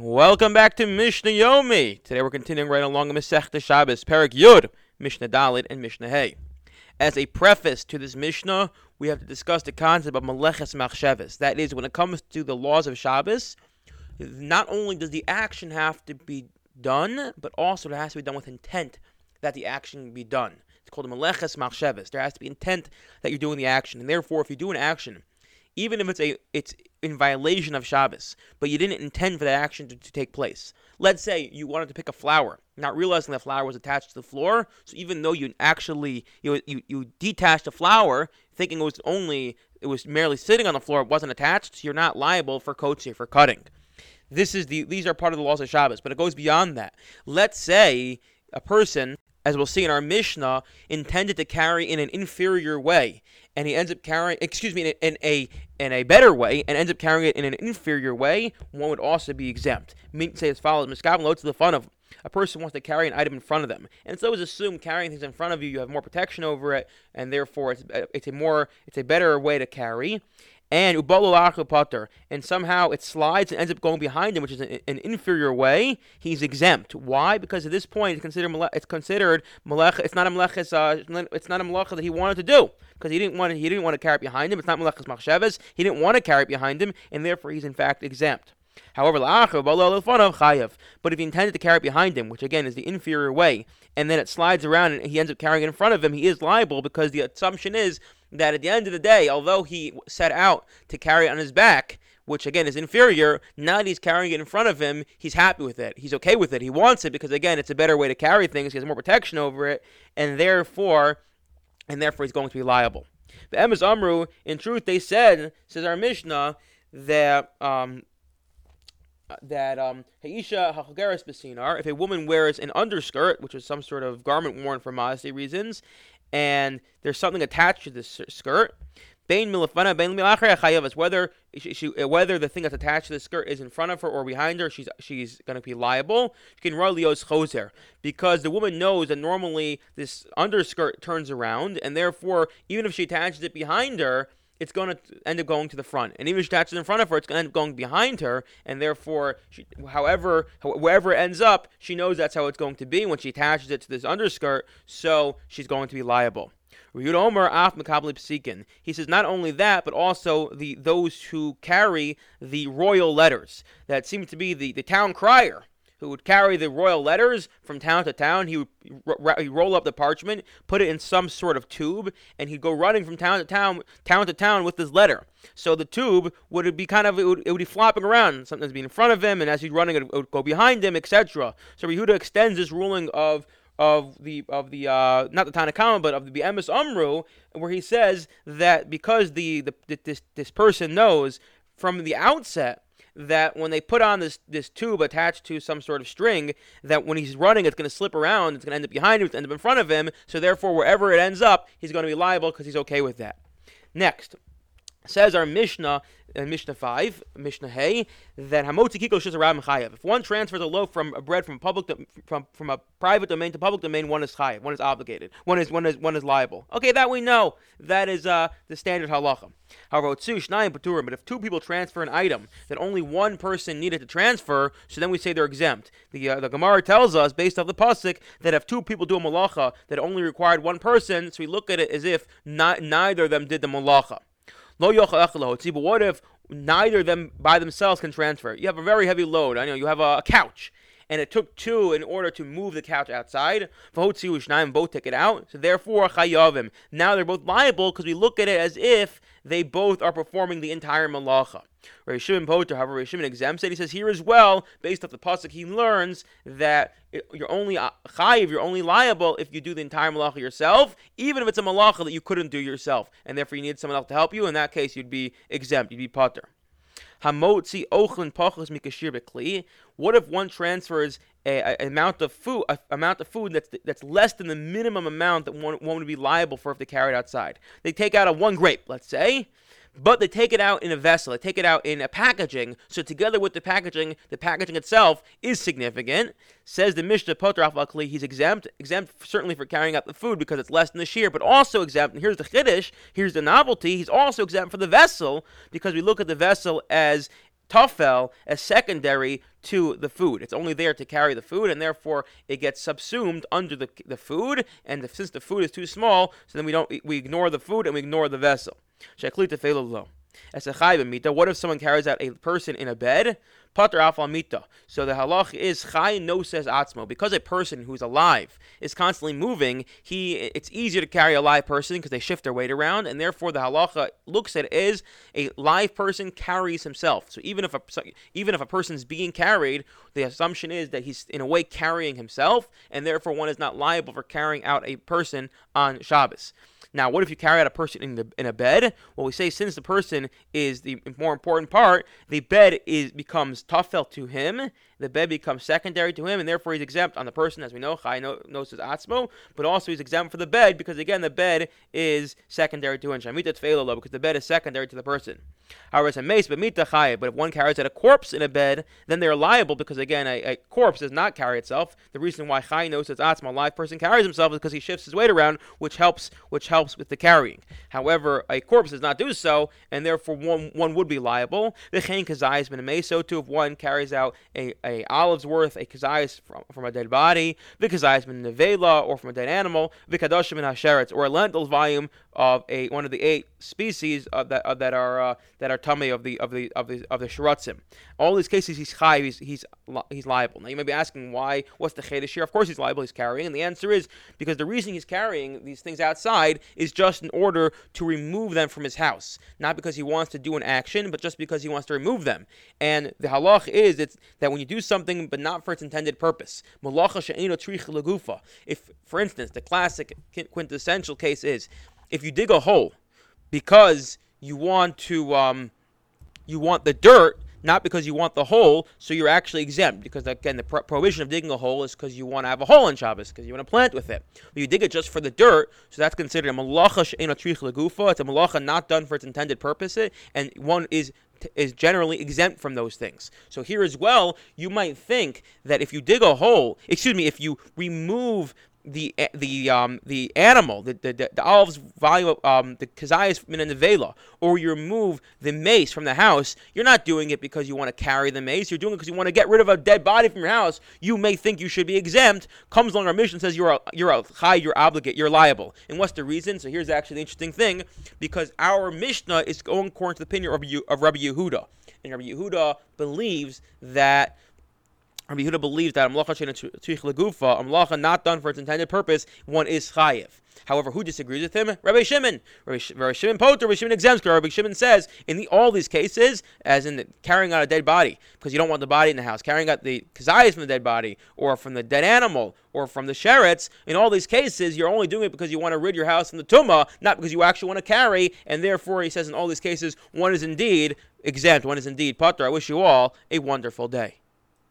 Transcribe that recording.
Welcome back to Mishnah Yomi. Today we're continuing right along Masechta Shabbos, Perek Yud, Mishnah Daled, and Mishnah Hey. As a preface to this Mishnah, we have to discuss the concept of Maleches Machsheves. That is, when it comes to the laws of Shabbos, not only does the action have to be done, but also it has to be done with intent that the action be done. It's called a Maleches Machsheves. There has to be intent that you're doing the action. And therefore, if you do an action even if it's a it's in violation of Shabbos, but you didn't intend for that action to, to, take place. Let's say you wanted to pick a flower, not realizing the flower was attached to the floor. So even though you actually you you, you detached the flower, thinking it was only it was merely sitting on the floor, it wasn't attached, you're not liable for kotze for cutting. This is the these are part of the laws of Shabbos, but it goes beyond that. Let's say a person as we'll see in our Mishnah, intended to carry in an inferior way, and he ends up carrying, excuse me, in a in a better way, and ends up carrying it in an inferior way, one would also be exempt. Mean say as follows: Miskabel notes to the fun of a person wants to carry an item in front of them, and it's always assumed carrying things in front of you, you have more protection over it, and therefore it's it's a more it's a better way to carry and pater, and somehow it slides and ends up going behind him, which is an, inferior way. He's exempt. Why? Because at this point, it's considered it's considered malech. It's not a malech. Uh, it's not a malech that he wanted to do because he didn't want to, he didn't want to carry it behind him. It's not malechas machsheves. He didn't want to carry it behind him, and therefore he's in fact exempt. However, but if he intended to carry it behind him, which again is the inferior way, and then it slides around and he ends up carrying it in front of him, he is liable because the assumption is that at the end of the day, although he set out to carry it on his back, which again is inferior, now that he's carrying it in front of him, he's happy with it. He's okay with it. He wants it because again, it's a better way to carry things. He has more protection over it, and therefore, and therefore, he's going to be liable. The Emes Amru, in truth, they said, says our Mishnah, that um, that um, Haisha Hachageres Besinar, if a woman wears an underskirt, which is some sort of garment worn for modesty reasons, and there's something attached to this skirt. Whether she, she, uh, whether the thing that's attached to the skirt is in front of her or behind her, she's she's going to be liable. She can lios because the woman knows that normally this underskirt turns around, and therefore even if she attaches it behind her, it's going to end up going to the front. And even if she attaches in front of her, it's going to end up going behind her. And therefore, she, however, wherever it ends up, she knows that's how it's going to be when she attaches it to this underskirt. So she's going to be liable. He says not only that, but also the those who carry the royal letters that seem to be the, the town crier who would carry the royal letters from town to town. He would he'd roll up the parchment, put it in some sort of tube, and he'd go running from town to town, town to town with this letter. So the tube would be kind of it would, it would be flopping around. Something's be in front of him, and as he's running, it would go behind him, etc. So Yehuda extends this ruling of of the of the uh, not the Tanakhama, but of the Emes Amru, where he says that because the, the this this person knows from the outset that when they put on this this tube attached to some sort of string, that when he's running, it's going to slip around. It's going to end up behind him. It's going to end up in front of him. So therefore, wherever it ends up, he's going to be liable because he's okay with that. Next, says our Mishnah in uh, Mishnah 5, Mishnah Hay, that Hamotzi Kiko Shizarab Chayev. If one transfers a loaf from a bread from public do, from from a private domain to public domain, one is Chayev, one is obligated, one is one is one is liable. Okay, that we know. That is uh, the standard halacha. However, Shnayim Paturim, but if two people transfer an item that only one person needed to transfer, so then we say they're exempt. The uh, the Gemara tells us, based off the pasuk, that if two people do a malacha that only required one person, so we look at it as if not, neither of them did the malacha. Lo But what if neither of them by themselves can transfer? You have a very heavy load. I know you have a couch and it took two in order to move the couch outside. Both take it out. So therefore, chayavim. Now they're both liable because we look at it as if they both are performing the entire malacha. Rishim Poter, however, Rishim exempts it. He says here as well, based off the pasuk, he learns that you're only uh, chayiv, you're only liable if you do the entire malacha yourself, even if it's a malacha that you couldn't do yourself, and therefore you need someone else to help you. In that case, you'd be exempt, you'd be potter. Hamotzi ochlin pachos mikashir bekli. What if one transfers a, a, amount of food, a, amount of food that's that's less than the minimum amount that one, one would be liable for if they carry it outside? They take out a one grape, let's say, but they take it out in a vessel, they take it out in a packaging. So together with the packaging, the packaging itself is significant. Says the Mishnah Potter he's exempt, exempt certainly for carrying out the food because it's less than the shear, but also exempt. And here's the chiddush, here's the novelty. He's also exempt for the vessel because we look at the vessel as tafel as secondary to the food. It's only there to carry the food, and therefore it gets subsumed under the, the food. And since the food is too small, so then we don't we ignore the food and we ignore the vessel. As a what if someone carries out a person in a bed? Pater mita. So the halach is chay no says atzmo. Because a person who's alive is constantly moving, he it's easier to carry a live person because they shift their weight around, and therefore the halacha looks at it as a live person carries himself. So even if a even if a person's being carried, the assumption is that he's in a way carrying himself, and therefore one is not liable for carrying out a person on Shabbos. Now, what if you carry out a person in the in a bed? Well, we say since the person is the more important part, the bed is becomes tafel to him. The bed becomes secondary to him, and therefore he's exempt on the person, as we know, chai knows his atzmo, but also he's exempt for the bed because again the bed is secondary to him. Shamita because the bed is secondary to the person. However, it's a mace, but mita chai. But if one carries out a corpse in a bed, then they're liable because again a, a corpse does not carry itself. The reason why chai knows his atzmo, a live person carries himself, is because he shifts his weight around, which helps which helps with the carrying. However, a corpse does not do so, and therefore one one would be liable. The chen kazai has been a mace. So too, if one carries out a, a olive's worth, a kazai from, from a dead body, the kazai has been nevela or from a dead animal, the kadoshim and hasheretz, or a lentil's volume of a one of the eight species of that of that are uh, that are tummy of the of the of the of the shiratzim. All these cases, he's chai, he's he's he's liable. Now you may be asking why? What's the chiddush here? Of course, he's liable. He's carrying, and the answer is because the reason he's carrying these things outside is just in order to remove them from his house, not because he wants to do an action, but just because he wants to remove them. And the halach is it's that when you do something but not for its intended purpose, if, for instance, the classic quintessential case is if you dig a hole because you want to um, you want the dirt not because you want the hole, so you're actually exempt. Because again, the pro- prohibition of digging a hole is because you want to have a hole in Shabbos, because you want to plant with it. But you dig it just for the dirt, so that's considered a malacha she'ena trich legufa. It's a malacha not done for its intended purpose, and one is is generally exempt from those things. So here as well, you might think that if you dig a hole, excuse me, if you remove the the um the animal, the the, the, the olive's value, um the kazayas or you remove the mace from the house, you're not doing it because you want to carry the mace. You're doing it because you want to get rid of a dead body from your house. You may think you should be exempt. Comes along our mission says you're a you're a high, you're obligate, you're liable. And what's the reason? So here's actually the interesting thing, because our Mishnah is going according to the opinion of, of Rabbi Yehuda, and Rabbi Yehuda believes that Rabbi Yehuda believes that amlacha shein legufa, amlacha not done for its intended purpose, one is chayiv. However, who disagrees with him? Rabbi Shimon. Rabbi, Rabbi Shimon Poter, Rabbi Shimon exempts. Rabbi Shimon says in the, all these cases, as in the, carrying out a dead body, because you don't want the body in the house, carrying out the kazayas from the dead body, or from the dead animal, or from the sheretz, in all these cases, you're only doing it because you want to rid your house from the tumah, not because you actually want to carry. And therefore, he says in all these cases, one is indeed exempt, one is indeed potter. I wish you all a wonderful day.